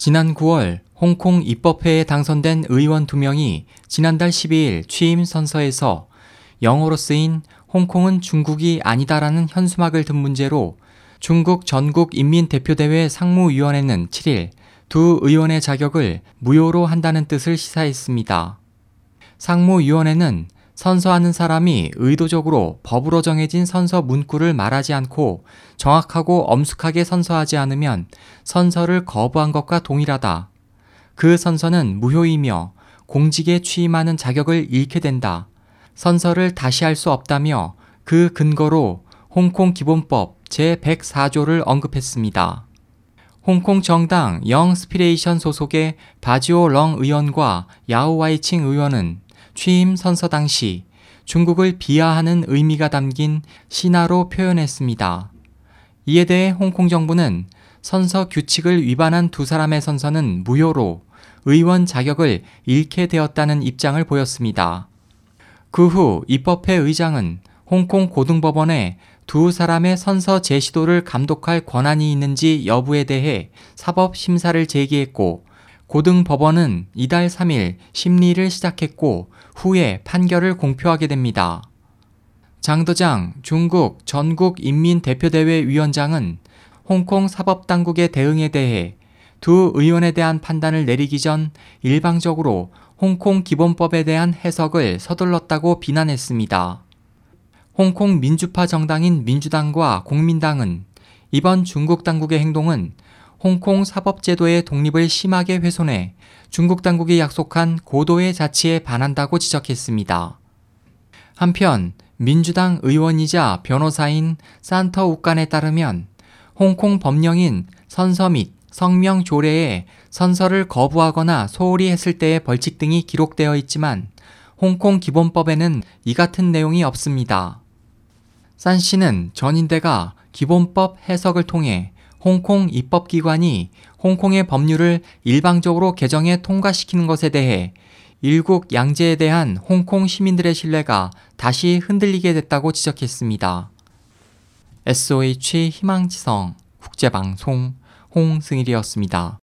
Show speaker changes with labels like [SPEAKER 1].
[SPEAKER 1] 지난 9월 홍콩 입법회에 당선된 의원 2명이 지난달 12일 취임 선서에서 영어로 쓰인 홍콩은 중국이 아니다라는 현수막을 든 문제로 중국 전국 인민대표대회 상무위원회는 7일 두 의원의 자격을 무효로 한다는 뜻을 시사했습니다. 상무위원회는 선서하는 사람이 의도적으로 법으로 정해진 선서 문구를 말하지 않고 정확하고 엄숙하게 선서하지 않으면 선서를 거부한 것과 동일하다. 그 선서는 무효이며 공직에 취임하는 자격을 잃게 된다. 선서를 다시 할 수 없다며 그 근거로 홍콩 기본법 제104조를 언급했습니다. 홍콩 정당 영 스피레이션 소속의 바지오 렁 의원과 야오와이칭 의원은 취임 선서 당시 중국을 비하하는 의미가 담긴 신화로 표현했습니다. 이에 대해 홍콩 정부는 선서 규칙을 위반한 두 사람의 선서는 무효로 의원 자격을 잃게 되었다는 입장을 보였습니다. 그 후 입법회 의장은 홍콩 고등법원에 두 사람의 선서 제시도를 감독할 권한이 있는지 여부에 대해 사법 심사를 제기했고 고등법원은 이달 3일 심리를 시작했고 후에 판결을 공표하게 됩니다. 장더장 중국 전국인민대표대회 위원장은 홍콩 사법당국의 대응에 대해 두 의원에 대한 판단을 내리기 전 일방적으로 홍콩 기본법에 대한 해석을 서둘렀다고 비난했습니다. 홍콩 민주파 정당인 민주당과 공민당은 이번 중국 당국의 행동은 홍콩 사법제도의 독립을 심하게 훼손해 중국 당국이 약속한 고도의 자치에 반한다고 지적했습니다. 한편 민주당 의원이자 변호사인 산터 우간에 따르면 홍콩 법령인 선서 및 성명 조례에 선서를 거부하거나 소홀히 했을 때의 벌칙 등이 기록되어 있지만 홍콩 기본법에는 이 같은 내용이 없습니다. 산 씨는 전 인대가 기본법 해석을 통해 홍콩 입법기관이 홍콩의 법률을 일방적으로 개정해 통과시키는 것에 대해 일국 양제에 대한 홍콩 시민들의 신뢰가 다시 흔들리게 됐다고 지적했습니다. SOH 희망지성 국제방송 홍승일이었습니다.